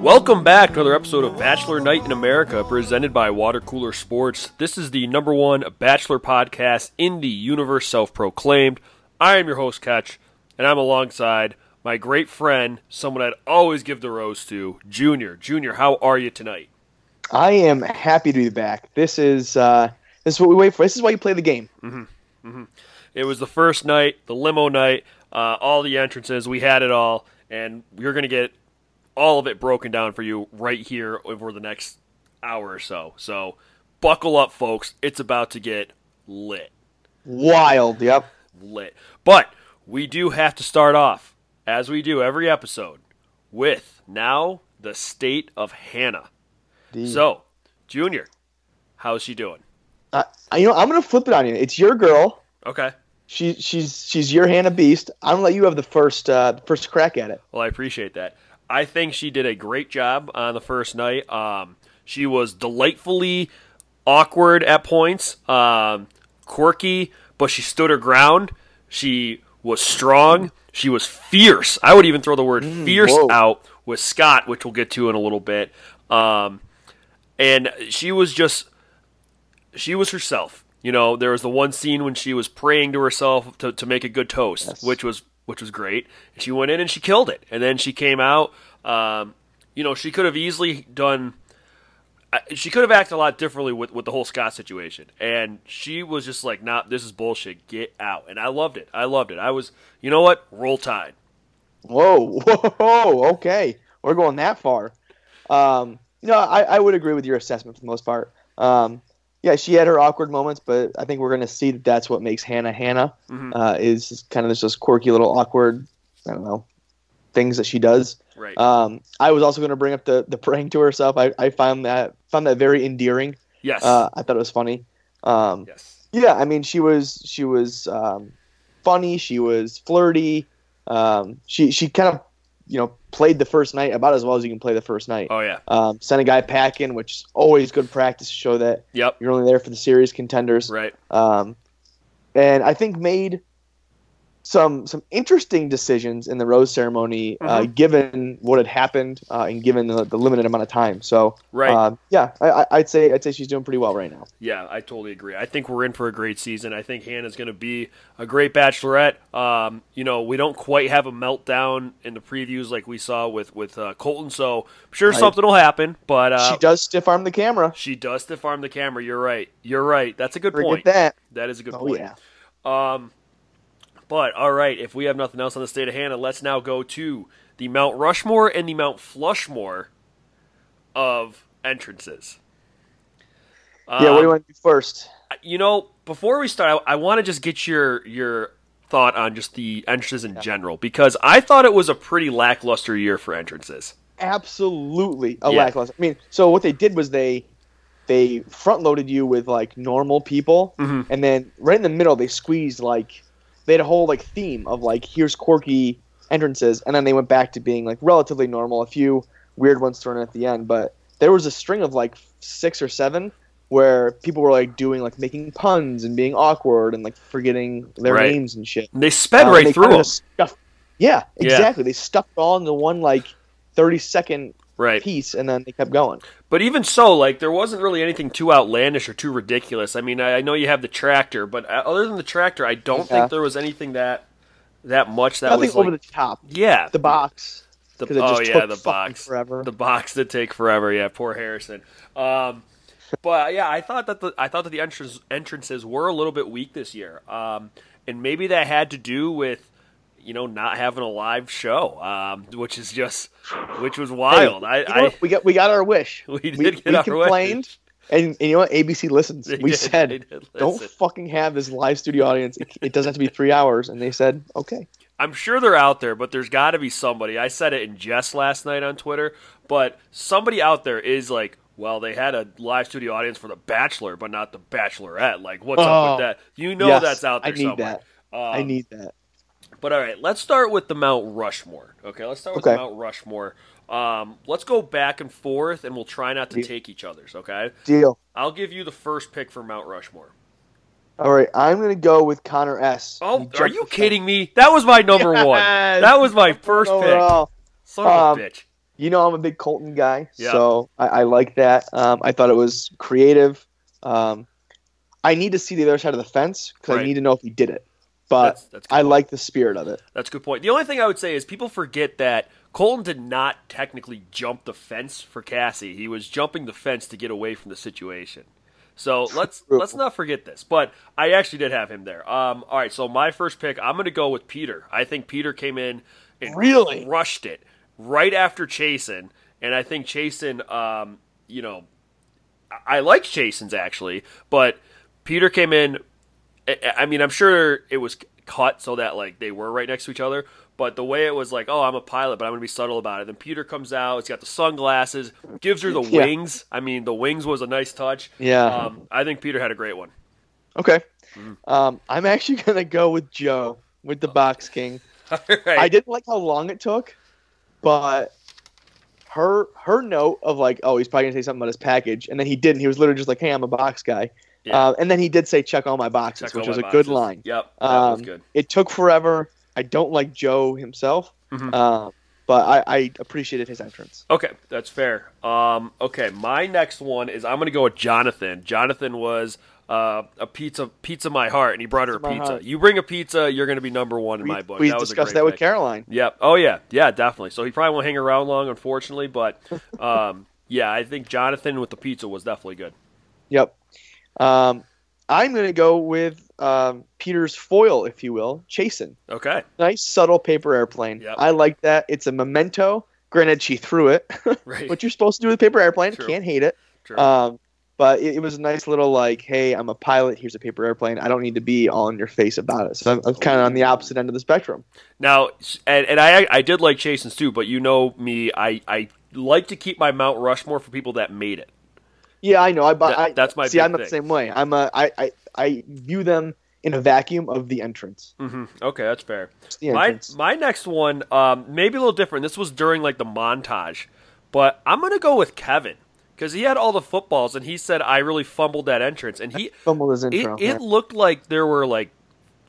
Welcome back to another episode of Bachelor Night in America, presented by Water Cooler Sports. This is the number one Bachelor podcast in the universe, self proclaimed. I am your host, Ketch, and I'm alongside my great friend, someone I'd always give the rose to, Junior. Junior, how are you tonight? I am happy to be back. This is uh, this is what we wait for. This is why you play the game. mm-hmm It was the first night, the limo night, uh, all the entrances. We had it all, and we're going to get all of it broken down for you right here over the next hour or so. So buckle up, folks. It's about to get lit. Wild. Yep. Lit. But we do have to start off, as we do every episode, with now the state of Hannah. So, Junior, how's she doing? Uh, you know, I'm gonna flip it on you. It's your girl. Okay. She she's she's your Hannah Beast. I'm gonna let you have the first uh, first crack at it. Well, I appreciate that. I think she did a great job on the first night. Um, she was delightfully awkward at points, um, quirky, but she stood her ground. She was strong. She was fierce. I would even throw the word fierce whoa. out with Scott, which we'll get to in a little bit. Um, and she was just she was herself. You know, there was the one scene when she was praying to herself to, to make a good toast, Yes. which was which was great. And she went in and she killed it. And then she came out. Um, you know, she could have easily done. She could have acted a lot differently with, with the whole Scott situation, and she was just like, "Nah, this is bullshit. Get out." And I loved it. I loved it. I was, you know what? Roll Tide. Whoa, whoa, okay. We're going that far. Um, no, I, I would agree with your assessment for the most part. Um, yeah, she had her awkward moments, but I think we're going to see that that's what makes Hannah Hannah. Uh, is kind of this just quirky little awkward, I don't know, things that she does. Right. Um, I was also going to bring up the the praying to herself. I, I found that found that very endearing. yes. Uh, I thought it was funny. Um, yes. yeah, I mean, she was she was um, funny. She was flirty. Um, she she kind of you know played the first night about as well as you can play the first night. Oh yeah. Um, sent a guy packing, which is always good practice to show that Yep. you're only there for the series contenders. Right. Um, and I think made some some interesting decisions in the rose ceremony, uh, Mm-hmm. given what had happened uh, and given the, the limited amount of time. So, Right. uh, yeah, I, I'd say I'd say she's doing pretty well right now. Yeah, I totally agree. I think we're in for a great season. I think Hannah's going to be a great bachelorette. Um, you know, we don't quite have a meltdown in the previews like we saw with with uh, Colton, so I'm sure Right. something will happen. But uh, she does stiff arm the camera. she does stiff arm the camera. You're right. You're right. That's a good Forget point. that. That is a good Oh point. yeah. But all right, if we have nothing else on the state of Hannah, let's now go to the Mount Rushmore and the Mount Flushmore of entrances. Yeah, what do you want to do first? you know, before we start, I, I want to just get your your thought on just the entrances in general because I thought it was a pretty lackluster year for entrances. Absolutely a Yeah. lackluster. I mean, so what they did was they they front loaded you with like normal people, Mm-hmm. and then right in the middle they squeezed like they had a whole like theme of like here's quirky entrances, and then they went back to being like relatively normal. A few weird ones thrown in at the end, but there was a string of like six or seven where people were like doing like making puns and being awkward and like forgetting their Right. names and shit. They sped Uh, right they through them. stuffed- yeah, Yeah. exactly. They stuffed it all into one like thirty second Right. piece, and then they kept going. But even so, like there wasn't really anything too outlandish or too ridiculous. I mean, I, I know you have the tractor, but uh, other than the tractor, I don't Yeah. think there was anything that that much that Nothing was like over the top. yeah. The box. The, oh yeah, the box forever. The box did take forever. Yeah, poor Harrison. Um, but yeah, I thought that the I thought that the entrance, entrances were a little bit weak this year, um, and maybe that had to do with you know not having a live show, um, which is just which was wild. Hey, I, you know I we got we got our wish. We did we, get we our complained, wish. and, and you know what? ABC listens. They we did, said, don't fucking have this live studio audience. It, it doesn't have to be three hours, and they said, okay. I'm sure they're out there, but there's got to be somebody. I said it in jest last night on Twitter, but somebody out there is like, well, they had a live studio audience for The Bachelor, but not The Bachelorette. Like, what's up Oh, with that? You know Yes, that's out there I need somewhere. that. I Um, need that. But all right, let's start with the Mount Rushmore. Okay, let's start with Okay. the Mount Rushmore. Um, let's go back and forth, and we'll try not to Yeah. take each other's. Okay, Deal. I'll give you the first pick for Mount Rushmore. All right, I'm gonna go with Connor S. Oh, are you kidding me? That was my number one. That was my first pick. Son of Um, a bitch. You know, I'm a big Colton guy, Yeah. so I, I like that. Um, I thought it was creative. Um, I need to see the other side of the fence because Right. I need to know if he did it. But That's, that's I like the spirit of it. That's a good point. The only thing I would say is people forget that Colton did not technically jump the fence for Cassie. He was jumping the fence to get away from the situation. So let's True. let's not forget this. But I actually did have him there. Um, all right, so my first pick, I'm going to go with Peter. I think Peter came in and Really? rushed it right after Chasen, and I think Chasen, um, you know, I I like Chasen's actually, but Peter came in. I- mean, I'm sure it was cut so that like they were right next to each other. But the way it was like, oh, I'm a pilot, but I'm gonna be subtle about it. Then Peter comes out. He's got the sunglasses, gives her the Yeah. wings. I mean, the wings was a nice touch. Yeah. Um, I think Peter had a great one. Okay. Mm. Um, I'm actually gonna go with Joe with the Box King. Right. I didn't like how long it took, but her her note of like, oh, he's probably gonna say something about his package, and then he didn't. He was literally just like, hey, I'm a box guy. Yeah. Uh, and then he did say, check all my boxes, Check which was a my good line. Yep, that was Um, good. It took forever. I don't like Joe himself, Mhm. uh, but I, I appreciated his entrance. Okay, that's fair. Um, okay, my next one is I'm going to go with Jonathan. Jonathan was uh, a pizza, pizza my heart, and he brought her a Pizza heart. You bring a pizza, you're going to be number one in We, my book. we that was discussed that with. Caroline. Yep. Oh yeah. Yeah, definitely. So he probably won't hang around long, unfortunately. But um, yeah, I think Jonathan with the pizza was definitely good. Yep. Um, I'm going to go with um, Peter's foil, if you will, Chasen. Okay. Nice, subtle paper airplane. Yep. I like that. It's a memento. Granted, she threw it. Right. what you're supposed to do with a paper airplane. True. Can't hate it. True. Um, but it, it was a nice little like, hey, I'm a pilot. Here's a paper airplane. I don't need to be all in your face about it. So I'm, I'm kind of on the opposite end of the spectrum. now, and, and I I did like Chasen's too, but you know me, I I like to keep my Mount Rushmore for people that made it. Yeah, I know. I, That- I that's my see. I'm not thing. the same way. I'm a. I, I I view them in a vacuum of the entrance. hmm Okay, that's fair. My my next one, um, maybe a little different. This was during like the montage, but I'm gonna go with Kevin because he had all the footballs, and he said I really fumbled that entrance, and he Fumbled his it, intro. it yeah. looked like there were like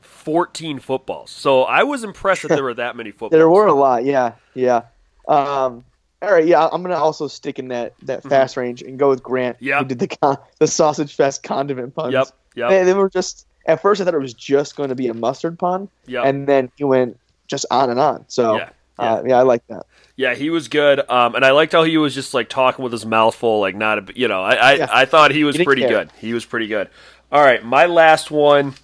14 footballs. So I was impressed that there were that many footballs. There were a lot. Yeah, yeah. Um, all right. Yeah, I'm gonna also stick in that that fast range and go with Grant. Mm-hmm. Who did the con- the sausage fest condiment puns? Yep. Yep. They, they were just at first I thought it was just going to be a mustard pun, Yep. and then he went just on and on. So Yeah, Uh, yeah, I like that. Yeah, he was good. Um, and I liked how he was just like talking with his mouth full, like not a, you know, I, I, Yeah. I thought he was He pretty care. good. He was pretty good. All right, my last one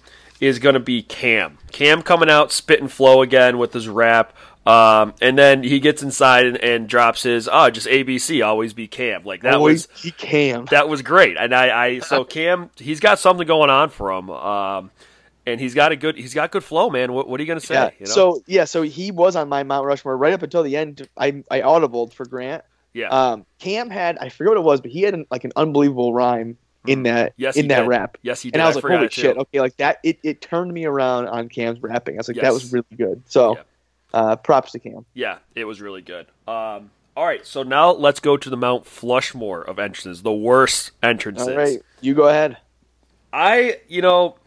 is going to be Cam. Cam coming out, spit and flow again with his rap. Um, and then he gets inside and, and drops his, oh, just ABC, always be Cam. Like that Always was, he cam. that was great. And I, I so Cam, he's got something going on for him. Um, and he's got a good, he's got good flow, man. What, what are you going to say? Yeah. You know? So yeah, so he was on my Mount Rushmore right up until the end. I I audibled for Grant. yeah. Um, Cam had I forget what it was, but he had an, like an unbelievable rhyme in that Yes, in that did. rap. yes, he did. And I was like, holy too. shit! Okay, like that. It, it turned me around on Cam's rapping. I was like, Yes. that was really good. So, Yeah. Uh, props to Cam. Yeah, it was really good. Um, all right, so now let's go to the Mount Flushmore of entrances, the worst entrances. All right, you go ahead. I, you know,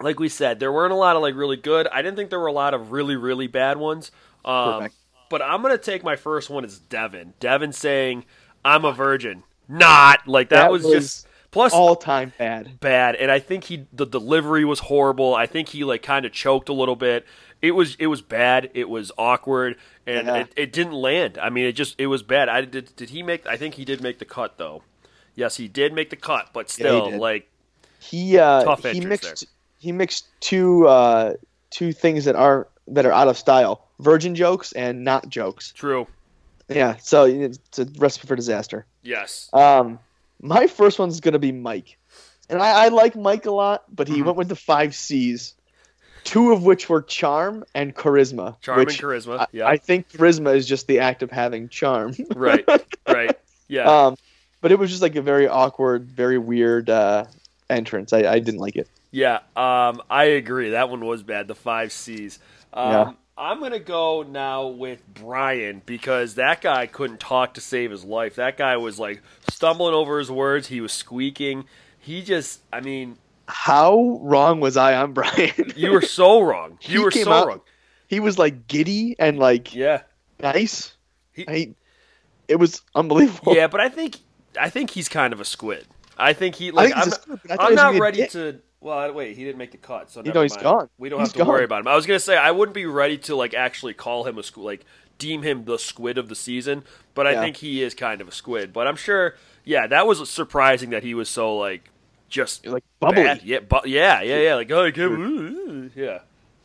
like we said, there weren't a lot of like really good. I didn't think there were a lot of really really bad ones. Um, but I'm gonna take my first one as Devin. Devin saying, "I'm a virgin." Not like that, That was, was just plus All time bad. bad. And i think he the delivery was horrible. I think he like kind of choked a little bit. It was it was bad. It was awkward. And Yeah. it, it didn't land. I mean it just it was bad. I did did he make i think he did make the cut though. Yes he did make the cut but Yeah, he still like He uh, Tough he mixed he mixed two uh, two things that aren't that are out of style: virgin jokes and not jokes. true. Yeah, so it's a recipe for disaster. yes. Um, my first one's gonna be Mike, and I, I like Mike a lot, but he Mhm. went with the five C's, two of which were charm and charisma. charm which and charisma I, yeah I think charisma is just the act of having charm. right right yeah um, but it was just like a very awkward, very weird uh, entrance. I, I didn't like it. Yeah, um, I agree. That one was bad. The five C's. Um, I'm gonna go now with Brian because that guy couldn't talk to save his life. That guy was like stumbling over his words. He was squeaking. He just, I mean, How wrong was I on Brian? you were so wrong. You He were so out- wrong. he was like giddy and like Yeah, nice. He- I, it was unbelievable. Yeah, but I think I think he's kind of a squid. I think he like think I'm, he's a squid, but I I'm not gonna be a ready to. Well, wait, he didn't make the cut, so You know he's mind. gone. We don't He's have to worry about him. I was gonna say I wouldn't be ready to like actually call him a squid, like deem him the squid of the season, but I Yeah. think he is kind of a squid. But I'm sure, yeah, that was surprising that he was so like just Like bubbly. bad. Yeah, bu- yeah, yeah, yeah. Like oh, I can't- yeah.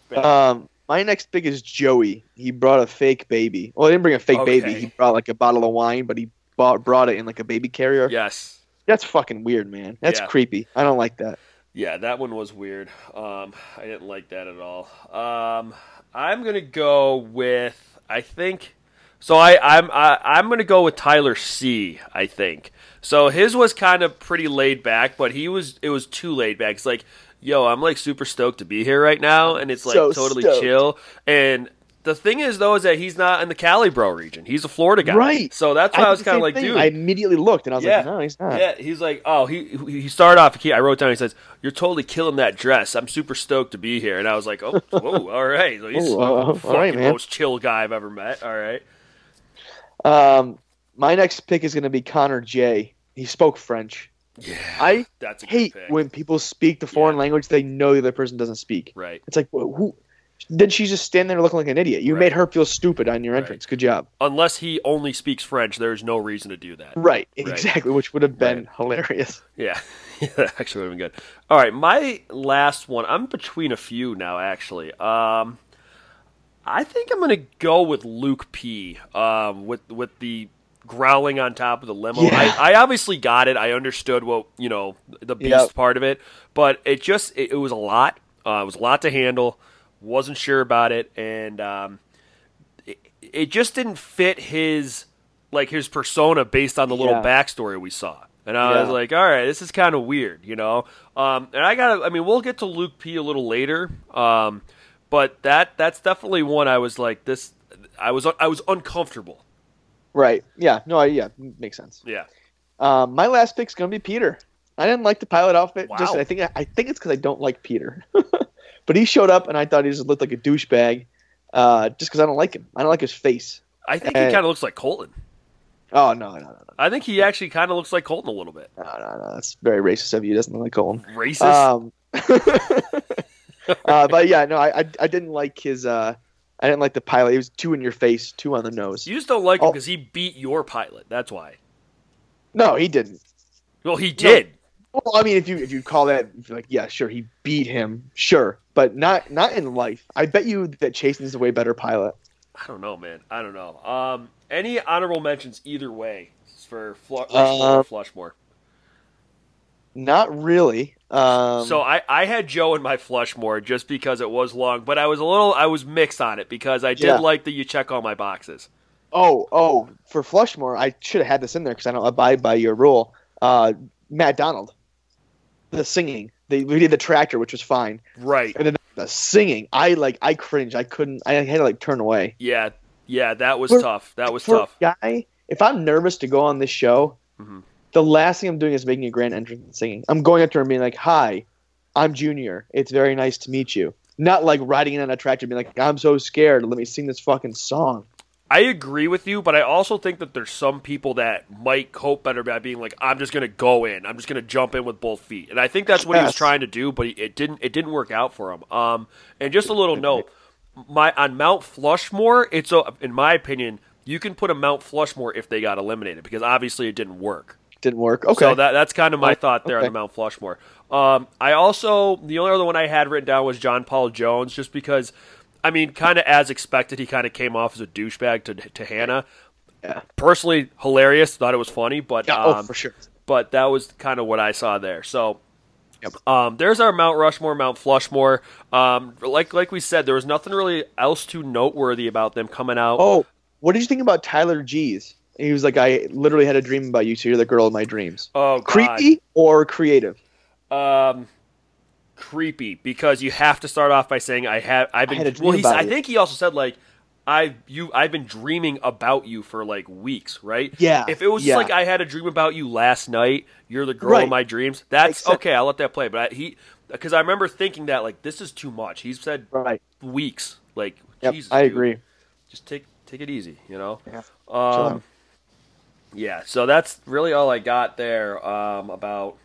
Bad. Um, my next pick is Joey. He brought a fake baby. Well, he didn't bring a fake baby. He brought like a bottle of wine, but he bought brought it in like a baby carrier. yes. That's fucking weird, man. That's Yeah. creepy. I don't like that. Yeah, that one was weird. Um, I didn't like that at all. Um, I'm gonna go with I think. So I I'm I, I'm gonna go with Tyler C. I think. So his was kind of pretty laid back, but he was it was too laid back. It's like, yo, I'm like super stoked to be here right now, and it's like So totally stoked. chill. And the thing is though is that he's not in the Cali bro region. He's a Florida guy, Right. So that's why I, did was kind of like, thing. dude, I immediately looked and I was Yeah. like, no, he's not. yeah, he's like, oh, he he started off. He, I wrote down. He says, "You're totally killing that dress. I'm super stoked to be here." And I was like, oh, whoa, all right. So he's Oh, uh, all right, man. most chill guy I've ever met. All right. Um, my next pick is going to be Connor J. He spoke French. Yeah, I that's hate when people speak the foreign Yeah. language they know the other person doesn't speak. right. It's like, wh- who? Then she's just standing there looking like an idiot. You Right. made her feel stupid on your Right. entrance. Good job. Unless he only speaks French, there's no reason to do that. Right, Right. exactly, which would have been hilarious. Yeah, yeah, that actually would have been good. All right, my last one. I'm between a few now, actually. Um, I think I'm gonna go with Luke P. Um, with with the growling on top of the limo. Yeah. I, I obviously got it. I understood what you know the beast Yep. part of it, but it just it, it was a lot. Uh, it was a lot to handle. Wasn't sure about it, and um, it, it just didn't fit his like his persona based on the little Yeah. backstory we saw. And I was like, all right, this is kind of weird, you know. Um, and I got, I mean, we'll get to Luke P a little later, um, but that that's definitely one I was like, this, I was I was uncomfortable. Right. Yeah. No. I, yeah. Makes sense. Yeah, Um, my last pick's gonna be Peter. I didn't like the pilot outfit. Just Wow. I think I think it's because I don't like Peter. but he showed up and I thought he just looked like a douchebag. Uh, just because I don't like him. I don't like his face. I think he Uh, kind of looks like Colton. Oh no no no no I think he actually kind of looks like Colton a little bit. no no no. That's very racist of you. He doesn't look like Colton. Racist. Um, uh, but yeah, no, I, I I didn't like his. Uh, I didn't like the pilot. He was too in your face, too on the nose. you just don't like him oh. because he beat your pilot. That's why. No, he didn't. Well, he did. Well, I mean, if you if you call that, like, yeah, sure, he beat him, sure, but not not in life. I bet you that Chasen is a way better pilot. I don't know, man. I don't know. Um, any honorable mentions either way for Fl- Uh, or Flushmore? Not really. Um, so I, I had Joe in my Flushmore just because it was long, but I was a little I was mixed on it because I did Yeah. like that you check all my boxes. oh oh, for Flushmore, I should have had this in there because I don't abide by your rule. Uh, Matt Donald, the singing, they we did the tractor, which was fine, Right. and then the singing, I like I cringe. I couldn't. I had to like turn away. Yeah. Yeah, that was For- tough. That was For tough. guy, if I'm nervous to go on this show, Mhm. the last thing I'm doing is making a grand entrance and singing. I'm going up to her and being like, "Hi, I'm Junior. It's very nice to meet you." Not like riding in on a tractor, and being like, "I'm so scared. Let me sing this fucking song." I agree with you, but I also think that there's some people that might cope better by being like, I'm just gonna go in, I'm just gonna jump in with both feet, and I think that's what he was trying to do, but it didn't. It didn't work out for him. Um, and just a little note, my on Mount Flushmore, it's a, in my opinion, you can put a Mount Flushmore if they got eliminated because obviously it didn't work. Didn't work. Okay. So that that's kind of my Oh, thought there on the Mount Flushmore. Um, I also the only other one I had written down was John Paul Jones, just because. I mean, kind of as expected, he kind of came off as a douchebag to to Hannah. Yeah. Personally, hilarious. Thought it was funny, but Yeah, um, oh, for sure. but that was kind of what I saw there. So. Yep. Um, there's our Mount Rushmore, Mount Flushmore. Um, like like we said, there was nothing really else too noteworthy about them coming out. Oh, what did you think about Tyler G's? He was like, "I literally had a dream about you, so you're the girl of my dreams." Oh, God. Creepy or creative? Um, creepy because you have to start off by saying I have I've been had a dream well. I think he also said like I've you I've been dreaming about you for like weeks, right? Yeah, If it was yeah. just like I had a dream about you last night, you're the girl Right. of my dreams. That's Except- okay. I'll let that play. But I, he because I remember thinking that like this is too much. He's said Right. weeks. Like Yep. Jesus, I dude. agree. Just take take it easy, you know. Yeah. Um, yeah. So that's really all I got there um, about.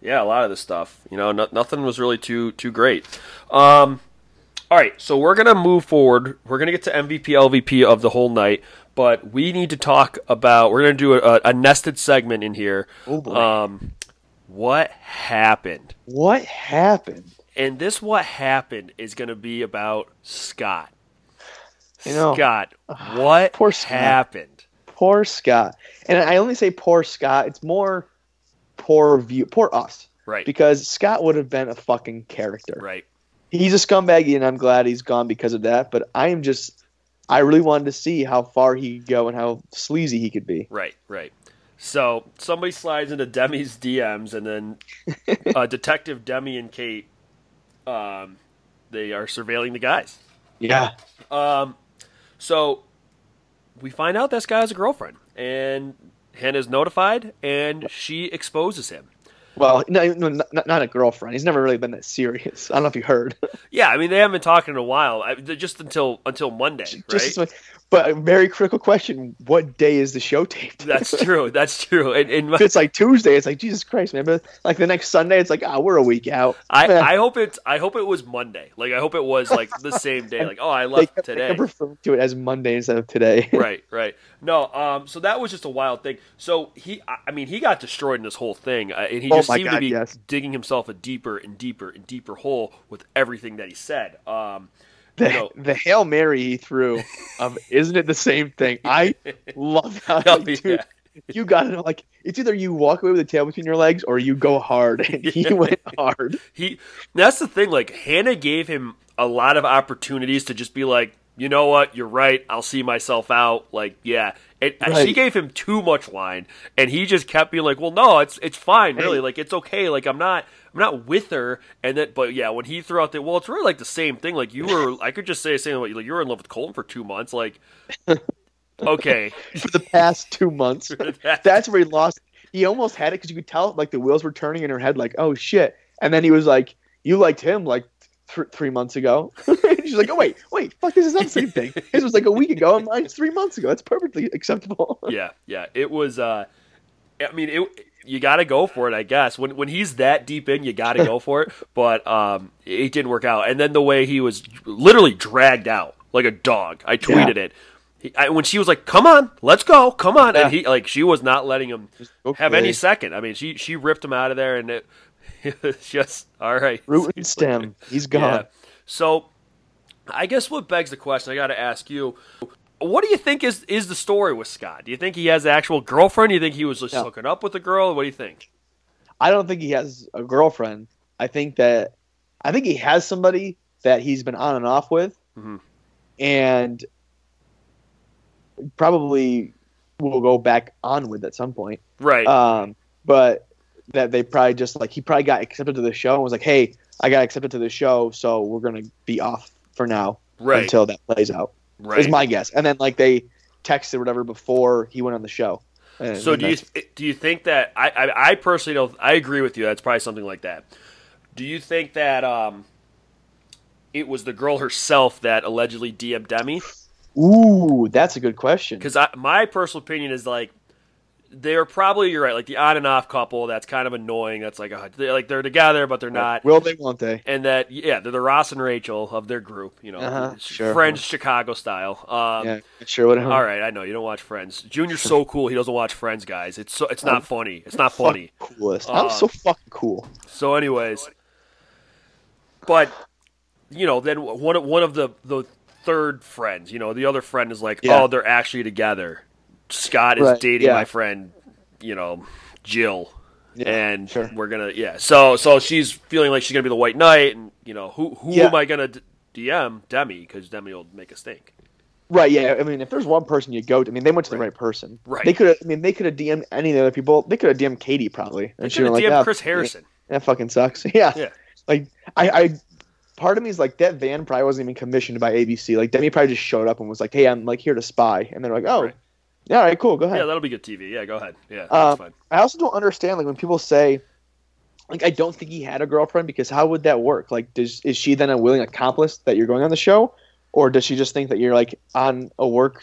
Yeah, a lot of this stuff. You know, no, nothing was really too too great. Um, all right, so we're gonna move forward. We're gonna get to MVP, LVP of the whole night, but we need to talk about. We're gonna do a, a nested segment in here. Oh boy. Um, what happened? what happened? And this what happened is going to be about Scott. You know, Scott, what poor Scott. happened? Poor Scott. And I only say poor Scott. It's more poor view, poor us, Right. because Scott would have been a fucking character. right. He's a scumbag, and I'm glad he's gone because of that. But I am just, I really wanted to see how far he could go and how sleazy he could be. Right. Right. So somebody slides into Demi's DMs, and then uh, Detective Demi and Kate, um, they are surveilling the guys. Yeah. Um, so we find out this guy has a girlfriend, and Hannah's notified, and she exposes him. Well, no, no, not, not a girlfriend. He's never really been that serious. I don't know if you heard. Yeah, I mean they haven't been talking in a while, I, just until until Monday, right? Just but a very critical question: What day is the show taped? That's true. That's true. And, and if it's like Tuesday, it's like Jesus Christ, man. But like the next Sunday, it's like ah, we're a week out. I. I hope it's I hope it was Monday. Like I hope it was like the same day. Like oh I left they today. kept referring to it as Monday instead of today. right, right. No, um, so that was just a wild thing. So he, I- I mean, he got destroyed in this whole thing, uh, and he Oh just seemed to be yes. digging himself a deeper and deeper and deeper hole with everything that he said. Um, the, you know, the hail mary he threw of isn't it the same thing? I love how Oh, like, yeah. dude, you got to like it's either you walk away with a tail between your legs or you go hard, and he Yeah. went hard. he that's the thing. Like Hannah gave him a lot of opportunities to just be like, you know what, you're right. I'll see myself out. Like, yeah. And uh, she gave him too much line, and he just kept being like, "Well, no, it's it's fine, really. Like, it's okay. Like, I'm not I'm not with her." And then, but yeah, when he threw out the, well, it's really like the same thing. Like, you were, I could just say the same. Like, you were in love with Colton for two months. Like, okay, for the past two months. That's where he lost. He almost had it because you could tell like the wheels were turning in her head, like oh shit. And then he was like, "You liked him like th- three months ago." She's like, "Oh wait, wait, fuck, this is not the same thing. This was like a week ago, and mine's three months ago. That's perfectly acceptable." yeah, yeah. It was. uh I mean, it. You got to go for it, I guess. When when he's that deep in, you got to go for it. But um, it didn't work out. And then the way he was literally dragged out like a dog. I tweeted it. He, I, when she was like, "Come on, let's go, come on," and he like she was not letting him have any second. I mean, she she ripped him out of there, and it, it was just all right. root and stem. He's gone. Yeah. So, I guess what begs the question, I got to ask you, what do you think is is the story with Scott? Do you think he has an actual girlfriend? Do you think he was just No. hooking up with a girl? What do you think? I don't think he has a girlfriend. I think that I think he has somebody that he's been on and off with, Mhm. and probably will go back on with at some point. Right. Um, but that they probably just like he probably got accepted to the show and was like, "Hey, I got accepted to the show, so we're gonna be off for now right. until that plays out." right. Is my guess. And then like they texted or whatever before he went on the show. So do you do you think that I, I I personally don't I agree with you. That's probably something like that. Do you think that um it was the girl herself that allegedly DM'd Demi? Ooh, that's a good question. Because my personal opinion is like they're probably you're right, like the on and off couple. That's kind of annoying. That's like a, they're like they're together, but they're not. Will they? Won't they? And that yeah, they're the Ross and Rachel of their group. You know, Uh-huh, sure. Friends Chicago style. Um, yeah, sure. Whatever. All right, I know you don't watch Friends. Junior's so cool. He doesn't watch Friends, guys. It's so it's not funny. It's not funny. Coolest. Uh, I'm so fucking cool. So, anyways, but you know, then one of one of the the third friends, you know, the other friend is like, Yeah. oh, they're actually together. Scott is Right, dating yeah. my friend, you know, Jill. Yeah, and sure. we're gonna yeah. So so she's feeling like she's gonna be the white knight, and you know who who Yeah. am I gonna d- DM Demi because Demi will make a stink. Right. Yeah. I mean, if there's one person you go to, I mean, they went to the Right. person. Right. They could. have I mean, they could have DM'd any of the other people. They could have DM'd Katie probably. They And she have like, "Ah, Chris Harrison. That fucking sucks. Yeah. Yeah. Like I, I, part of me is like that van probably wasn't even commissioned by ABC. Like Demi probably just showed up and was like, "Hey, I'm like here to spy," and they're like, "Oh, Right. Yeah, all right, cool, go ahead. Yeah, that'll be good TV. Yeah, go ahead. Yeah, Uh, that's fine. I also don't understand like when people say, like, I don't think he had a girlfriend because how would that work? Like, does is she then a willing accomplice that you're going on the show, or does she just think that you're like on a work,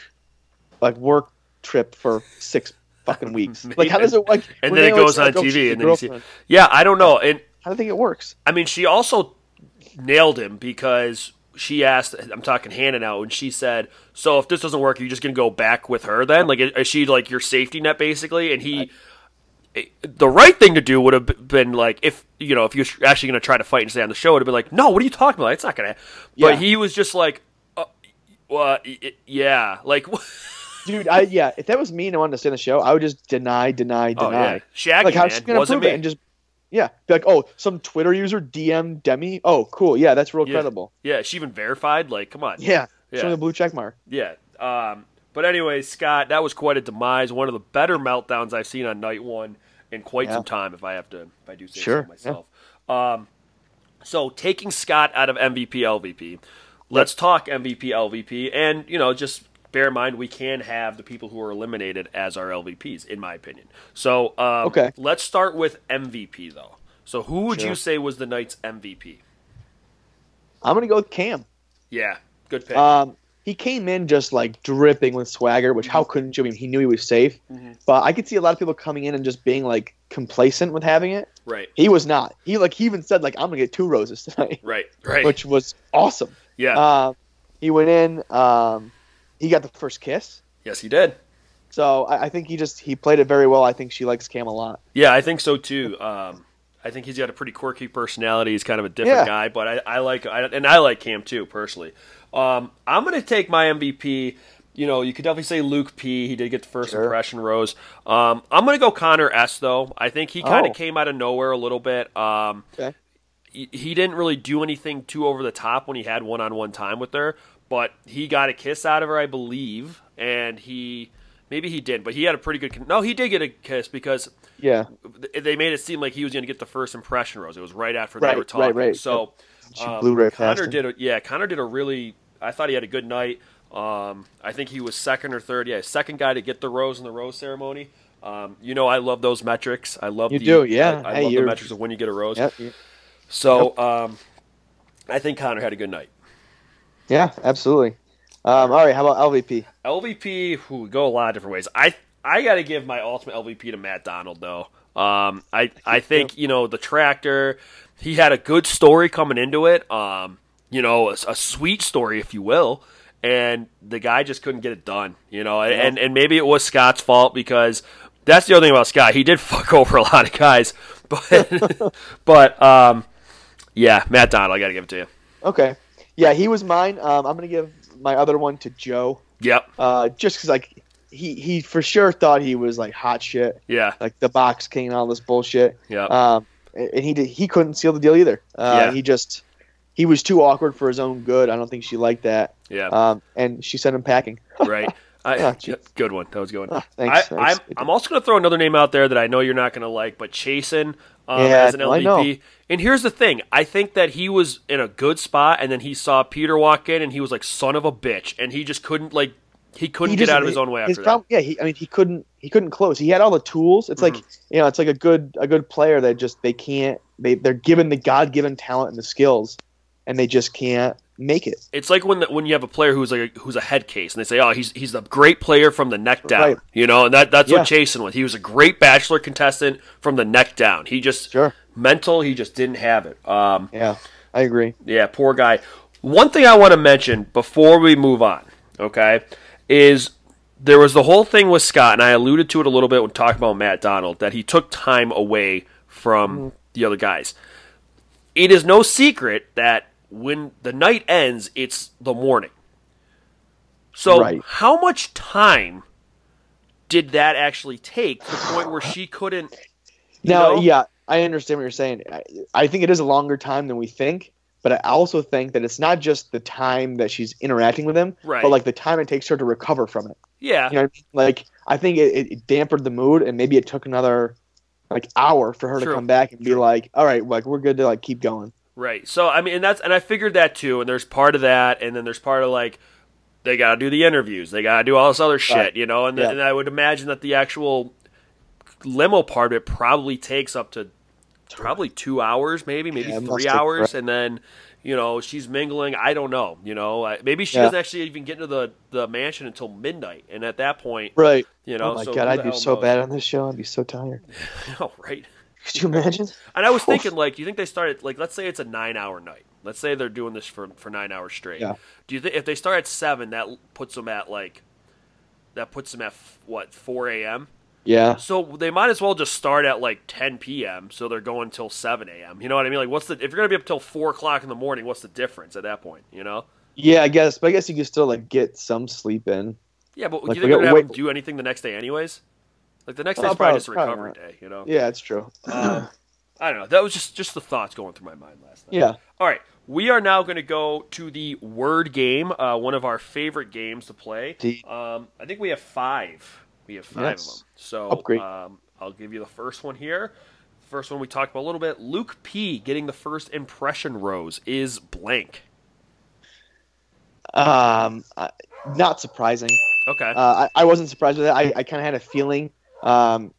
like work trip for six fucking weeks? like how does it like? And then it goes always on "Oh, TV, and then you see. Yeah, I don't know. And How do you think it works? I mean, she also nailed him because she asked. I'm talking Hannah now, and she said, "So if this doesn't work, are you just gonna go back with her then? Like, is she like your safety net basically?" And he. The right thing to do would have been like if you know if you're actually going to try to fight and stay on the show, it would have been like, no, what are you talking about? It's not going to. But Yeah. he was just like, uh, well, y- y- yeah, like, Dude, I yeah. If that was me and I wanted to stay on the show, I would just deny, deny, oh deny. yeah, Shaggy like man, she gonna wasn't me. it? And just yeah, be like, oh, some Twitter user DM Demi. Oh, cool. Yeah, that's real Yeah. credible. yeah, she even verified. Like, come on, Yeah, Yeah. show me the blue check mark. Yeah. Um, but anyway, Scott, that was quite a demise. One of the better meltdowns I've seen on night one in quite Yeah. some time. If I have to, if I do say Sure, so myself. Um, so taking Scott out of MVP LVP, let's talk MVP LVP, and you know just. Bear in mind, we can have the people who are eliminated as our LVPs, in my opinion. So, um, Okay. let's start with MVP though. So, who would Sure. you say was the night's MVP? I'm gonna go with Cam. Yeah, good pick. Um, he came in just like dripping with swagger, which how couldn't you? I mean, he knew he was safe, Mhm. but I could see a lot of people coming in and just being like complacent with having it. right, He was not. He like he even said like I'm gonna get two roses tonight, right, right. which was awesome. yeah, Um, he went in. Um, he got the first kiss. yes, he did. So I, I think he just he played it very well. I think she likes Cam a lot. Yeah, I think so too. Um, I think he's got a pretty quirky personality. He's kind of a different Yeah. guy, but I, I like I, and I like Cam too personally. Um, I'm going to take my MVP. You know, you could definitely say Luke P. He did get the first Sure. impression rose. Um, I'm going to go Connor S. Though I think he kind of Oh. came out of nowhere a little bit. Um, Okay. he, he didn't really do anything too over the top when he had one-on-one time with her, but he got a kiss out of her, I believe, and he maybe he did, but he had a pretty good. con- No, he did get a kiss because Yeah. they made it seem like he was going to get the first impression rose. It was right after Right, they were talking. right. So um, right Connor him. did a yeah. Connor did a really. I thought he had a good night. Um, I think he was second or third. Yeah, second guy to get the rose in the rose ceremony. Um, you know, I love those metrics. I love You the, do, yeah. I, I Hey, love the metrics of when you get a rose. Yep. you- So um, I think Connor had a good night. Yeah. Absolutely. Um, all right. How about LVP? LVP, who go a lot of different ways. I I got to give my ultimate LVP to Matt Donald though. Um, I I think you know the tractor. He had a good story coming into it. Um, you know, a, a sweet story, if you will. And the guy just couldn't get it done. You know, and and maybe it was Scott's fault because that's the other thing about Scott. He did fuck over a lot of guys, but but um, yeah, Matt Donald, I got to give it to you. Okay. Yeah, he was mine. Um, I'm gonna give my other one to Joe. Yep. Uh, just because like he he for sure thought he was like hot shit, Yeah. like the box king and all this bullshit. Yeah. Um, and he did, he couldn't seal the deal either. Uh, Yeah. He just he was too awkward for his own good. I don't think she liked that. Yeah. Um, and she sent him packing. right. I, gee. good one. That was good one. Ah, thanks, I, thanks. I'm, I'm also going to throw another name out there that I know you're not going to like, but Chasen um, Yeah, as an I know. And here's the thing: I think that he was in a good spot, and then he saw Peter walk in, and he was like, "Son of a bitch," and he just couldn't like he couldn't He get out of his own way his after problem- Yeah, he, I mean, he couldn't. He couldn't close. He had all the tools. It's like Mm-hmm. you know, it's like a good a good player that just they can't. They they're given the God given talent and the skills, and they just can't make it. It's like when the, when you have a player who's like a, who's a head case, and they say, "Oh, he's he's a great player from the neck down," Right. you know, and that that's Yeah. what Chasen was. He was a great bachelor contestant from the neck down. He just Sure. mental, he just didn't have it. Um, Yeah, I agree. Yeah, poor guy. One thing I want to mention before we move on, okay, is there was the whole thing with Scott, and I alluded to it a little bit when talking about Matt Donald, that he took time away from the other guys. It is no secret that when the night ends, it's the morning. So, Right. how much time did that actually take to the point where she couldn't? Now, know? yeah, I understand what you're saying. I, I think it is a longer time than we think, but I also think that it's not just the time that she's interacting with him, Right. but like the time it takes her to recover from it. Yeah, You know, I mean? like I think it, it dampened the mood, and maybe it took another like hour for her True. to come back and be like, "All right, like we're good to like keep going." Right. So I mean, and that's and I figured that too. And there's part of that, and then there's part of like they got to do the interviews, they got to do all this other shit, Right. you know. And, Yeah. and I would imagine that the actual limo part of it probably takes up to probably two hours, maybe maybe Yeah, three hours, and then you know, she's mingling. I don't know. You know, maybe she Yeah. doesn't actually even get into the the mansion until midnight, and at that point, Right. you oh know, oh my so god, I'd be so knows? bad on this show. I'd be so tired. oh, right. Could you imagine? And I was thinking, like, do you think they started like, let's say it's a nine-hour night. Let's say they're doing this for for nine hours straight. Yeah. Do you think if they start at seven, that puts them at like, that puts them at what four a.m. Yeah. So they might as well just start at like 10 p.m. So they're going till 7 a.m. You know what I mean? Like, what's the if you're gonna be up till four o'clock in the morning? What's the difference at that point? You know? Yeah, I guess, but I guess you could still like get some sleep in. Yeah, but Like, do you think they're gonna them do anything the next day anyways? Like the next Oh, day's probably probably- just a probably recovery not. day. You know? Yeah, it's true. Um, I don't know. That was just just the thoughts going through my mind last night. yeah. All right, we are now going to go to the word game, uh, one of our favorite games to play. Um, I think we have five. We have five Yes. of them. So Upgrade. Um, I'll give you the first one here. First one we talked about a little bit. Luke P getting the first impression rose is blank. Um, uh, not surprising. Okay. Uh, I, I wasn't surprised with that. I, I kind of had a feeling. Um,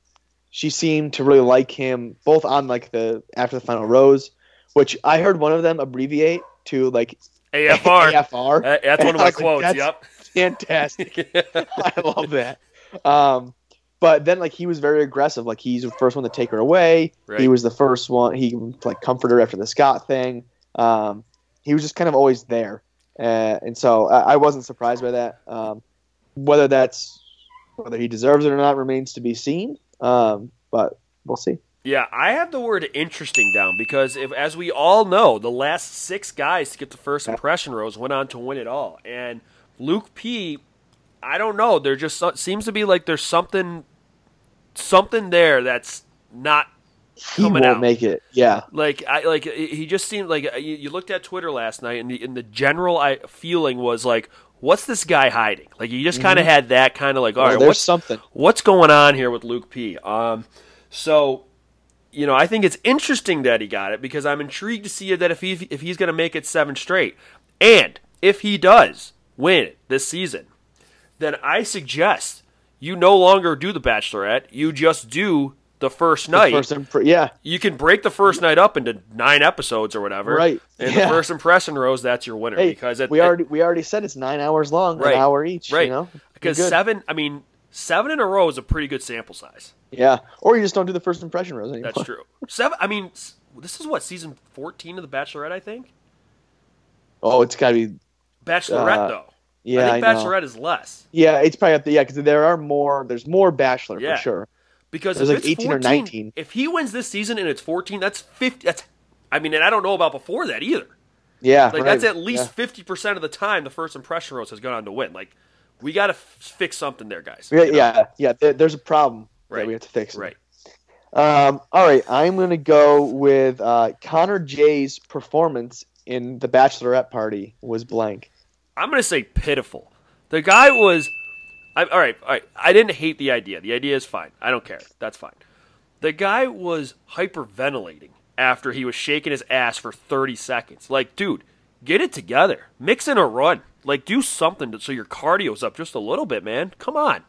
she seemed to really like him, both on like the after the final rose, which I heard one of them abbreviate to like AFR. AFR. Uh, that's one of my like, quotes. that's- Fantastic. I love that. Um, but then like he was very aggressive. Like he's the first one to take her away. Right. He was the first one. He like comforted her after the Scott thing. Um, he was just kind of always there, uh, and so I, I wasn't surprised by that. Um, whether that's whether he deserves it or not remains to be seen. Um, but we'll see. Yeah, I have the word interesting down because, if, as we all know, the last six guys to get the first impression rose went on to win it all. And Luke P, I don't know. There just seems to be like there's something, something there that's not He Coming won't out. make it. Yeah. like I like. He just seemed like you, you looked at Twitter last night, and the, and the general I, feeling was like, "What's this guy hiding?" Like you just kind of had that kind of like, "All Well, right, there's what's something. what's going on here with Luke P. Um, so, you know, I think it's interesting that he got it because I'm intrigued to see that if he if he's going to make it seven straight, and if he does win this season, then I suggest you no longer do the Bachelorette. You just do the first The night. First impre- yeah. you can break the first night up into nine episodes or whatever. Right. And Yeah. the first impression rose, that's your winner Hey, because it, we it- already we already said it's nine hours long, Right. an hour each. right You know, because seven. I mean, seven in a row is a pretty good sample size. Yeah, or you just don't do the first impression rose anymore. That's true. Seven. I mean, this is what season fourteen of The Bachelorette. I think Oh, it's got to be. Bachelorette Uh, though. Yeah, I think I know. Bachelorette is less Yeah, it's probably up there. Yeah, because there are more. There's more Bachelor Yeah. for sure. Because if like it's 18 or 19. If he wins this season and it's fourteen, that's fifty. That's. I mean, and I don't know about before that either. Yeah, Like right. that's at least Yeah. fifty percent of the time the first impression rose has gone on to win. Like we got to f- fix something there, guys. Yeah, You know? yeah, yeah. There, there's a problem Right. that we have to fix. Right. Um. All right. I'm gonna go with uh, Connor J's performance in the Bachelorette party was blank. I'm gonna say pitiful. The guy was. I, all right, all right. I didn't hate the idea. The idea is fine. I don't care. That's fine. The guy was hyperventilating after he was shaking his ass for 30 seconds. Like, dude, get it together. Mix in a run. Like, do something to, so your cardio's up just a little bit, man. Come on.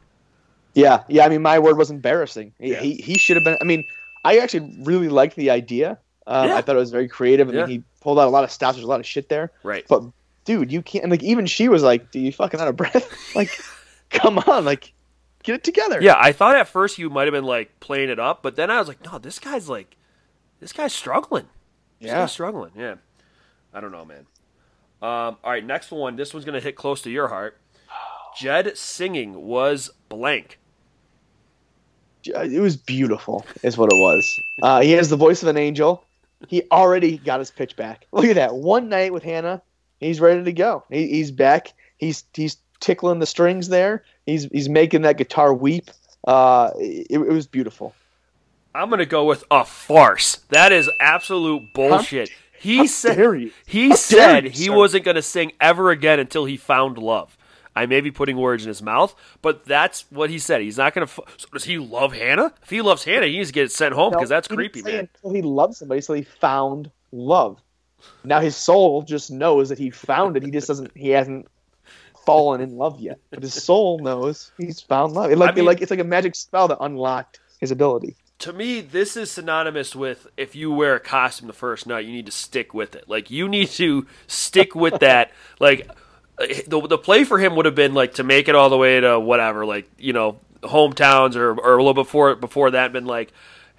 Yeah, yeah. I mean, my word was embarrassing. He Yeah. he, he should have been. I mean, I actually really liked the idea. Um, Yeah. I thought it was very creative. I Yeah. mean, he pulled out a lot of stops. There's a lot of shit there. Right. But dude, you can't. Like even she was like, "Do you fucking out of breath? like, come on, like, get it together." Yeah, I thought at first you might have been like playing it up, but then I was like, no, this guy's like, this guy's struggling. This Yeah. guy's struggling. Yeah, I don't know, man. Um, all right, next one. This one's gonna hit close to your heart. Jed singing was blank. It was beautiful, is what it was. Uh, he has the voice of an angel. He already got his pitch back. Look at that. One night with Hannah, he's ready to go. He, he's back. He's he's tickling the strings there. He's he's making that guitar weep. Uh, it, it was beautiful. I'm gonna go with a farce. That is absolute bullshit. He How said he How said you, he wasn't gonna sing ever again until he found love. I may be putting words in his mouth, but that's what he said. He's not gonna. F- so does he love Hannah? If he loves Hannah, he needs to get sent home because No, that's creepy, man. Until he loved somebody, so he found love. Now his soul just knows that he found it. He just doesn't. He hasn't fallen in love yet, but his soul knows he's found love. It like I mean- it like it's like a magic spell that unlocked his ability. to me, this is synonymous with if you wear a costume the first night, you need to stick with it. Like you need to stick with that. Like the the play for him would have been like to make it all the way to whatever, like you know hometowns or or a little before before that, been like.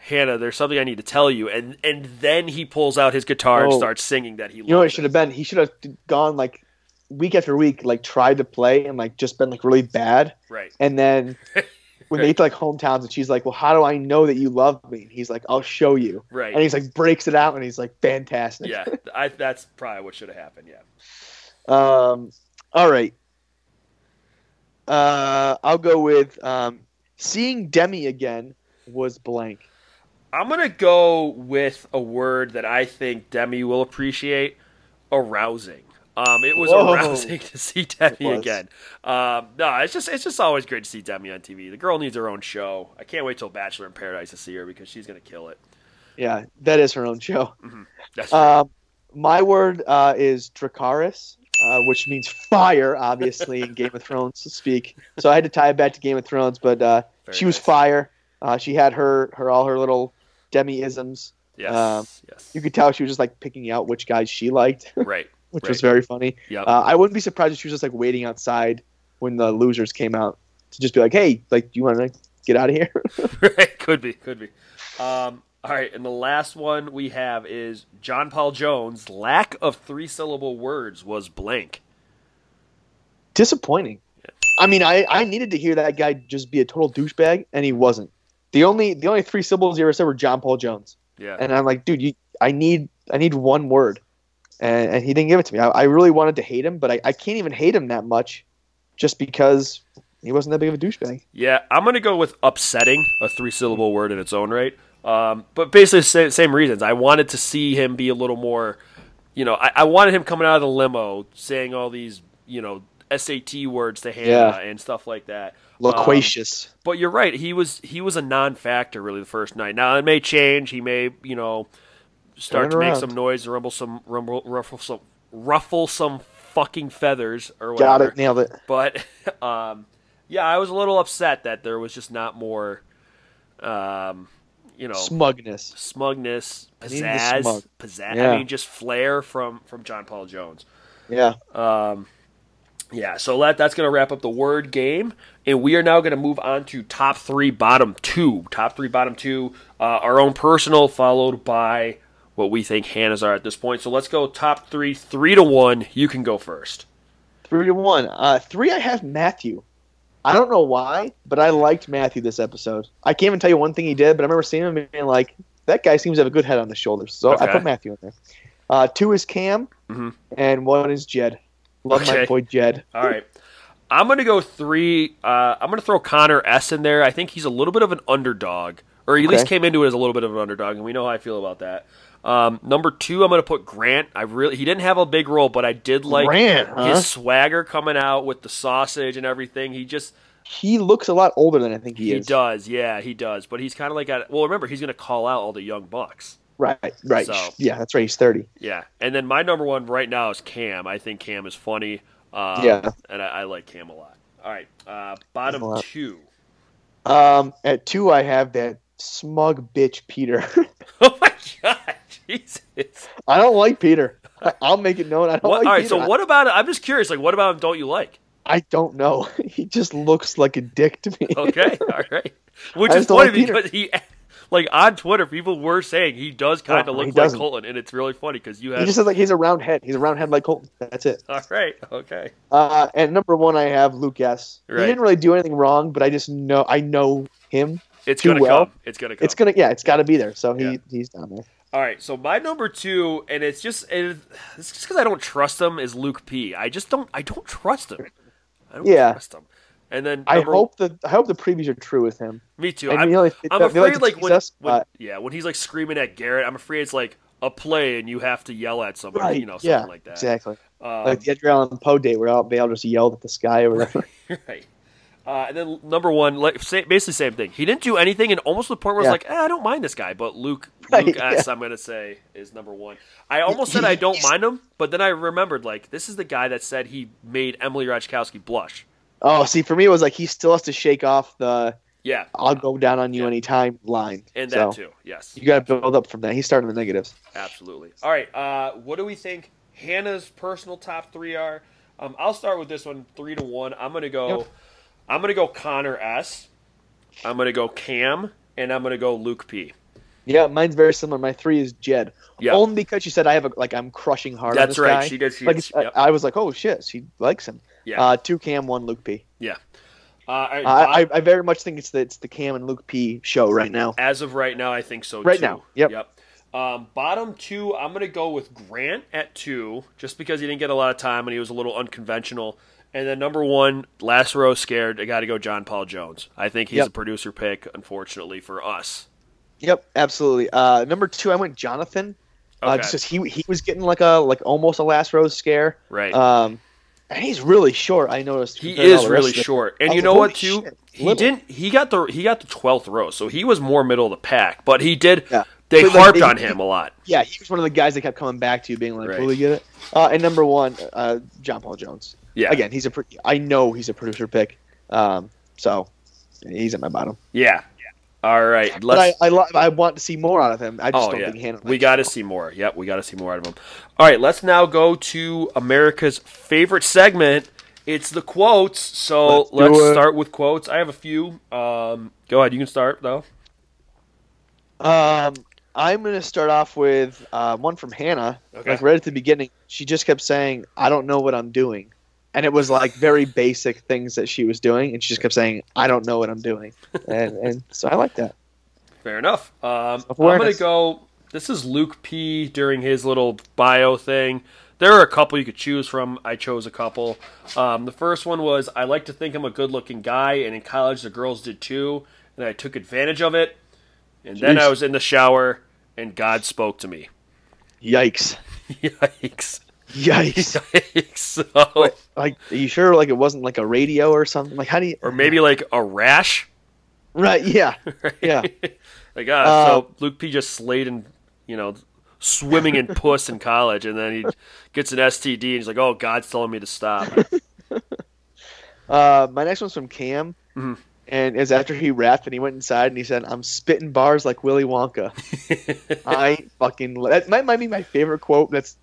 Hannah, there's something I need to tell you, and and then he pulls out his guitar and Oh. starts singing that he. You know what it should have been? He should have gone like week after week, like tried to play and like just been like really bad. right. And then when they get to like hometowns and she's like, Well, how do I know that you love me? And he's like, I'll show you. Right. And he's like breaks it out and he's like fantastic. yeah, I, that's probably what should have happened. Yeah. Um all right. Uh I'll go with um seeing Demi again was blank. I'm gonna go with a word that I think Demi will appreciate: arousing. Um, it was Whoa. arousing to see Demi again. Um, no, it's just it's just always great to see Demi on TV. The girl needs her own show. I can't wait till Bachelor in Paradise to see her because she's gonna kill it. Yeah, that is her own show. That's Um, my word uh, is Dracarys, uh, which means fire, obviously, in Game of Thrones to speak. So I had to tie it back to Game of Thrones, but uh, she was nice. fire. Uh, she had her, her all her little demi-isms. yes, um, yes, You could tell she was just like picking out which guys she liked, right. Which was very funny. Yep. Uh, I wouldn't be surprised if she was just like waiting outside when the losers came out to just be like, "Hey, like, do you want to get out of here?" right. Could be. Could be. Um, all right, and the last one we have is John Paul Jones' lack of three syllable words was blank. disappointing. I mean, I, I needed to hear that guy just be a total douchebag, and he wasn't. The only the only three syllables he ever said were John Paul Jones, Yeah. and I'm like, dude, you, I need I need one word, and, and he didn't give it to me. I, I really wanted to hate him, but I, I can't even hate him that much, just because he wasn't that big of a douchebag. Yeah, I'm gonna go with upsetting, a three syllable word in its own right. Um, but basically, same, same reasons. I wanted to see him be a little more, you know, I, I wanted him coming out of the limo saying all these, you know, SAT words to Hannah Yeah. and stuff like that. Loquacious. But you're right. He was he was a non-factor really the first night. Now it may change. He may you know start to make around. some noise, and rumble some rumble, ruffle some ruffle some fucking feathers or whatever. Got it, nailed it. But um, yeah, I was a little upset that there was just not more, um, you know, Smugness. smugness, pizzazz, smug. pizzazz. Yeah. I mean, just flair from from John Paul Jones. Yeah. Um, yeah, so that that's going to wrap up the word game, and we are now going to move on to top three, bottom two. Top three, bottom two. Uh, our own personal, followed by what we think Hannah's are at this point. So let's go top three, three to one. You can go first. Three to one. Uh, three, I have Matthew. I don't know why, but I liked Matthew this episode. I can't even tell you one thing he did, but I remember seeing him and being like, that guy seems to have a good head on his shoulders. So I put Matthew in there. Uh, two is Cam, Mhm. and one is Jed. Love Okay. my boy Jed. All right. I'm going to go three. Uh, I'm going to throw Connor S in there. I think he's a little bit of an underdog, or he at least came into it as a little bit of an underdog, and we know how I feel about that. Um, number two, I'm going to put Grant. I really he didn't have a big role, but I did like Grant, huh? his swagger coming out with the sausage and everything. He just He looks a lot older than I think he, he, is. He does, yeah, he does. But he's kind of like, a, well, remember he's going to call out all the young bucks. Right, right. So- Yeah, that's right. He's 30. Yeah, and then my number one right now is Cam. I think Cam is funny. Um, Yeah. and I, I like Cam a lot. All right, uh, bottom two. Um, at two, I have that smug bitch Peter. Oh my god, Jesus! I don't like Peter. I'll make it known. I don't What, like all right, Peter. so what about? I'm just curious. Like, what about him? Don't you like? I, don't know. He just looks like a dick to me. Okay, all right. Which I is funny like Peter. because he, like on Twitter, people were saying he does kind of he look like. Colton, and it's really funny because you have. He just says like he's a round head. He's a round head like Colton. That's it. All right, okay. Uh, and number one, I have Luke S. Right. He didn't really do anything wrong, but I just know I know him. It's Too gonna well. come. It's gonna come. It's gonna yeah, it's got to be there. So he Yeah. he's down there. All right, so my number two, and it's just it, it's just because I don't trust him, is Luke P. I just don't I don't trust him. I don't Yeah. trust him. And then I hope the I hope the previews are true with him. me too. I I'm, like, I'm afraid to like when, when yeah when he's like screaming at Garrett, I'm afraid it's like a play and you have to yell at somebody, right, you know, something yeah, like that. exactly. Um, like the Edgar Allan Poe date where all just yelled at the sky or whatever. right. Uh, and then number one, like say, basically same thing. He didn't do anything, and almost to the point where I was like, eh, I don't mind this guy. But Luke, Right, Luke S, yeah. I'm gonna say is number one. I almost said I don't mind him, but then I remembered like this is the guy that said he made Emily Ratajkowski blush. Oh, see, for me, it was like he still has to shake off the Yeah, I'll go down on you Yeah. anytime line. and So, that too. Yes, You got to build up from that. He's starting the negatives. absolutely. All right, uh, what do we think Hannah's personal top three are? Um, I'll start with this one, three to one. I'm gonna go. Yep. I'm gonna go Connor S. I'm gonna go Cam, and I'm gonna go Luke P. Yeah, mine's very similar. My three is Jed. Yeah. Only because she said I have a like I'm crushing hard. on That's this right. guy. She did. She like did. Yep. I, I was like, oh shit, she likes him. Yeah. Uh, two Cam, one Luke P. yeah. Uh, I, I, I very much think it's the it's the Cam and Luke P show right now. As of right now, I think so. Right too. now, yep. Yep. Um, bottom two, I'm going to go with Grant at two, just because he didn't get a lot of time and he was a little unconventional. And then number one, last row scared. I got to go John Paul Jones. I think he's Yep. a producer pick, unfortunately for us. Yep, absolutely. Uh, number two, I went Jonathan. Uh, Okay. just 'cause he he was getting like a like almost a last row scare. Right. Um, and he's really short. I noticed he compared to all is really short, and you know what too? shit, he little. didn't. He got the he got the twelfth row, so he was more middle of the pack. But he did. Yeah. They But, like, harped they- on him a lot. Yeah, he was one of the guys that kept coming back to you, being like, Right. "Will we get it?" Uh, and number one, uh, John Paul Jones. Yeah. Again, he's a. Pro- I know he's a producer pick. Um, so he's at my bottom. Yeah. All right. But Let's. I I, lo- I want to see more out of him. I just Oh don't yeah, think Hannah. we got to see more. Yep, we got to see more out of him. All right, let's now go to America's favorite segment. It's the quotes. So Let's let's, start with quotes. I have a few. Um, go ahead. You can start though. Um, I'm going to start off with uh, one from Hannah. Okay. Like right at the beginning, she just kept saying, "I don't know what I'm doing," and it was like very basic things that she was doing, and she just kept saying, "I don't know what I'm doing," and and so I like that. Fair enough. Um, I'm gonna go. This is Luke P during his little bio thing. There are a couple you could choose from. I chose a couple. Um, the first one was I like to think I'm a good-looking guy, and in college the girls did too, and I took advantage of it. And then I was in the shower, and God spoke to me. Yikes! Yikes! Yikes! Yikes! So, like, are you sure? Like, it wasn't like a radio or something? Like, how do you? or maybe like a rash. Right? Yeah. Yeah. like ah, Uh, so Luke P just slayed and you know swimming in puss in college, and then he gets an STD, and he's like, "Oh, God's telling me to stop." Uh, my next one's from Cam, Mhm. and is after he rapped and he went inside and he said, "I'm spitting bars like Willy Wonka." I fucking. That might, might be my favorite quote that's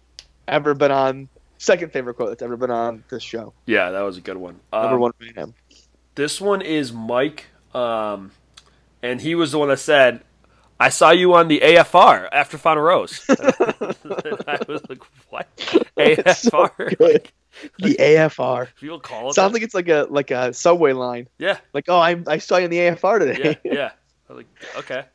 ever been on. Second favorite quote that's ever been on this show. yeah, that was a good one. Number Um, one for him. This one is Mike, um, and he was the one that said, "I saw you on the AFR after Final Rose." I was like, "What so AFR?" good. The AFR People call it. sounds that? like it's like a like a subway line. yeah, Like, oh, I I saw you in the AFR today. yeah. Was like, okay.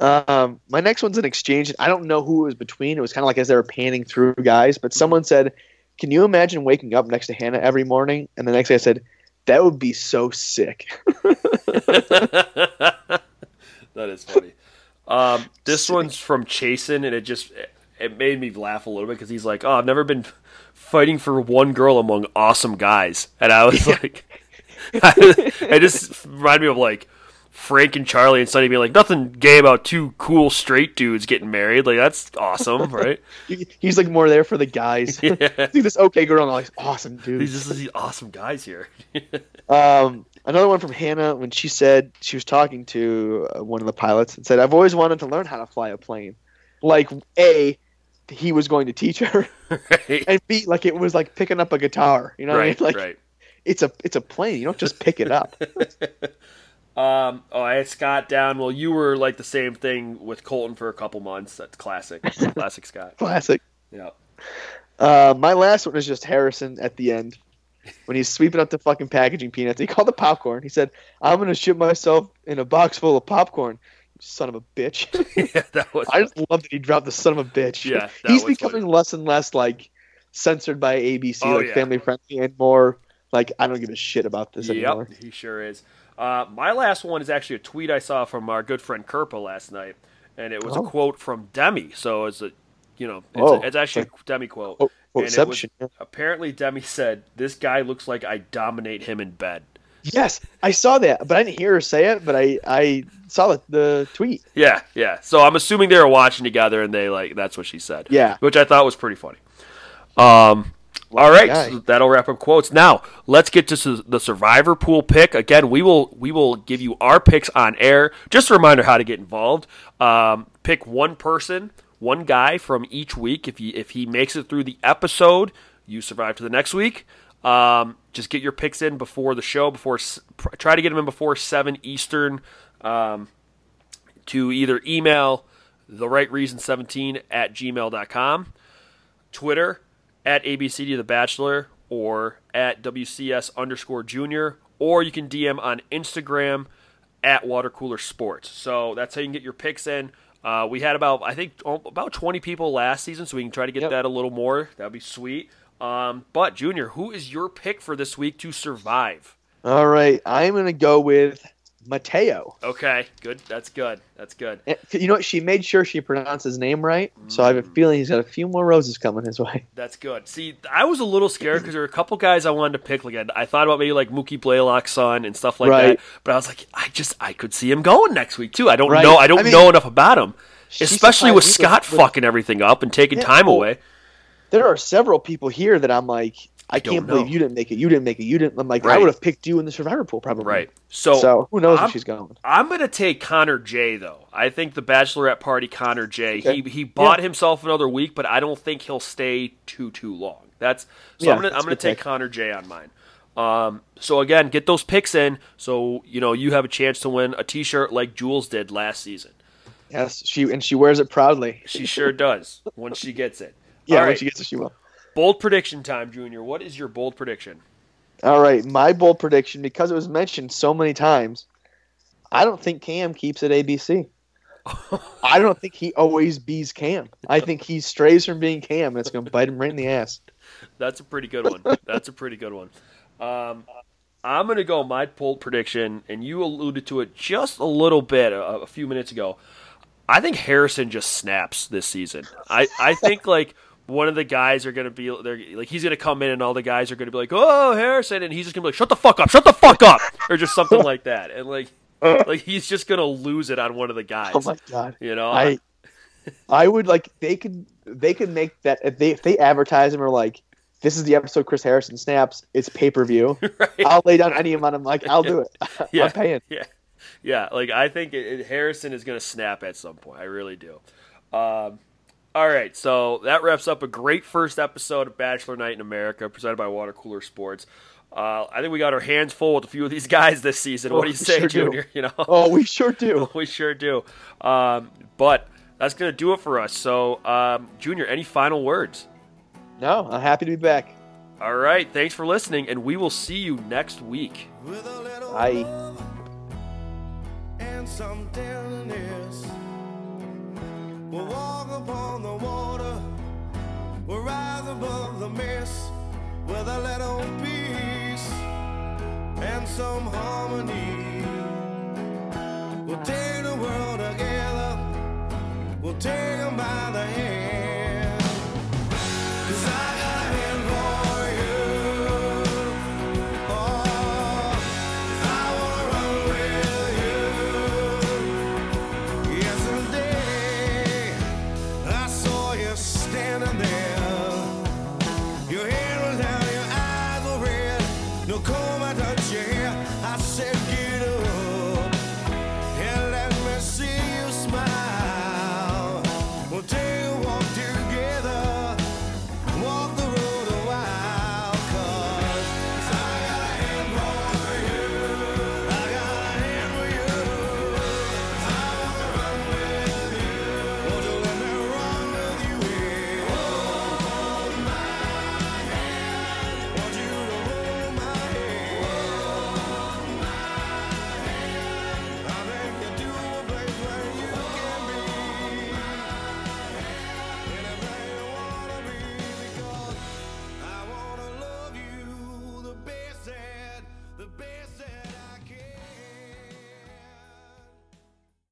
Um, my next one's an exchange. I don't know who it was between. It was kind of like as they were panning through guys, but someone said, "Can you imagine waking up next to Hannah every morning?" And the next day I said, "That would be so sick." that is funny. Um, this one's from Chasen, and it just it made me laugh a little bit because he's like, "Oh, I've never been fighting for one girl among awesome guys," and I was like, "I just reminded me of like Frank and Charlie and Sonny being like, nothing gay about two cool straight dudes getting married. Like that's awesome, right? He's like more there for the guys. yeah, See this okay girl, and all these awesome dudes. these these awesome guys here. Um, another one from Hannah when she said she was talking to uh, one of the pilots and said, "I've always wanted to learn how to fly a plane." Like a, he was going to teach her, right, and b like it was like picking up a guitar. You know, what I right, mean? like right. it's a it's a plane. You don't just pick it up. Um, oh, I had Scott down. Well, you were like the same thing with Colton for a couple months. That's classic, classic Scott. Classic. Yeah, Uh, my last one is just Harrison at the end when he's sweeping up the fucking packaging peanuts. He called the popcorn. He said, "I'm gonna ship myself in a box full of popcorn." You son of a bitch. yeah, that was. I just love that he dropped the son of a bitch. Yeah, that he's becoming less and less like censored by ABC, Oh, like yeah. family friendly, and more like I don't give a shit about this anymore. Yep, he sure is. Uh, my last one is actually a tweet I saw from our good friend Kerpa last night, and it was Oh. a quote from Demi. So it's a, you know, it's, Oh, a, it's actually a Demi quote. Oh, And it was- Apparently, Demi said, "This guy looks like I dominate him in bed." Yes, I saw that, but I didn't hear her say it. But I I saw the, the tweet. Yeah, yeah. So I'm assuming they were watching together, and they like that's what she said. Yeah. which I thought was pretty funny. Um, All right, so that'll wrap up quotes. Now let's get to su- the survivor pool pick. Again, we will we will give you our picks on air. Just a reminder how to get involved. Um, pick one person, one guy from each week. If he if he makes it through the episode, you survive to the next week. Um, just get your picks in before the show. Before pr- try to get them in before seven Eastern. Um, to either email the right reason 17 at gmail.com, Twitter at ABCD The Bachelor, or at WCS underscore junior, or you can DM on Instagram at Water Cooler Sports. So that's how you can get your picks in. Uh, we had about I think oh, about 20 people last season, so we can try to get Yep. that a little more. That'd be sweet. Um, but Junior, who is your pick for this week to survive? All right, I'm gonna go with Mateo. Okay, good. That's good. That's good. You know what? She made sure she pronounced his name right, so I have a mm. feeling he's got a few more roses coming his way. That's good. See, I was a little scared because there were a couple guys I wanted to pick. Like I thought about maybe like Mookie Blaylock's son and stuff like Right. that. But I was like, I just I could see him going next week too. I don't Right. know. I don't I mean, know enough about him, especially with Scott with- fucking everything up and taking Yeah, time well, away. There are several people here that I'm like, I, can't believe you didn't make it. You didn't make it. You didn't. I'm like, Right. I would have picked you in the survivor pool probably. Right. So, So, who knows I'm- where she's going? I'm gonna take Connor J though. I think the bachelorette party Connor J. Okay. He he bought himself another week, but I don't think he'll stay too too long. That's so Yeah, I'm gonna that's I'm a gonna good take pick. Connor J on mine. Um, so again, get those picks in, so you know you have a chance to win a T-shirt like Jules did last season. Yes, she and she wears it proudly. She sure does when she gets it. Yeah, All when she gets it, she will. Bold prediction time, Junior. What is your bold prediction? All right, my bold prediction because it was mentioned so many times. I don't think Cam keeps at ABC. I don't think he always bees Cam. I think he strays from being Cam, and it's going to bite him right in the ass. That's a pretty good one. That's a pretty good one. Um, I'm going to go my bold prediction, and you alluded to it just a little bit a, a few minutes ago. I think Harrison just snaps this season. I, I think like one of the guys are going to be they're, like he's going to come in and all the guys are going to be like, "Oh, Harrison," and he's just going to be like, "Shut the fuck up! Shut the fuck up!" or just something like that, and like like he's just going to lose it on one of the guys. Oh my god! You know, I I would like they could they could make that if they if they advertise him or like this is the episode Chris Harrison snaps. It's pay per view. right? I'll lay down any amount. I'm like I'll do it. Yeah. I'm paying. Yeah, yeah. Like I think it, it- Harrison is going to snap at some point. I really do. Um, all right, so that wraps up a great first episode of Bachelor Night in America, presented by Water Cooler Sports. Uh, I think we got our hands full with a few of these guys this season. What Oh, do you say, sure do. Junior? You know, Oh, we sure do. we sure do. Um, but that's going to do it for us. So, um, Junior, any final words? No, I'm happy to be back. All right, thanks for listening, and we will see you next week. With a little Bye. We'll walk upon the water. We'll rise above the mist with a little peace and some harmony. We'll take the world together. We'll take 'em by the hand.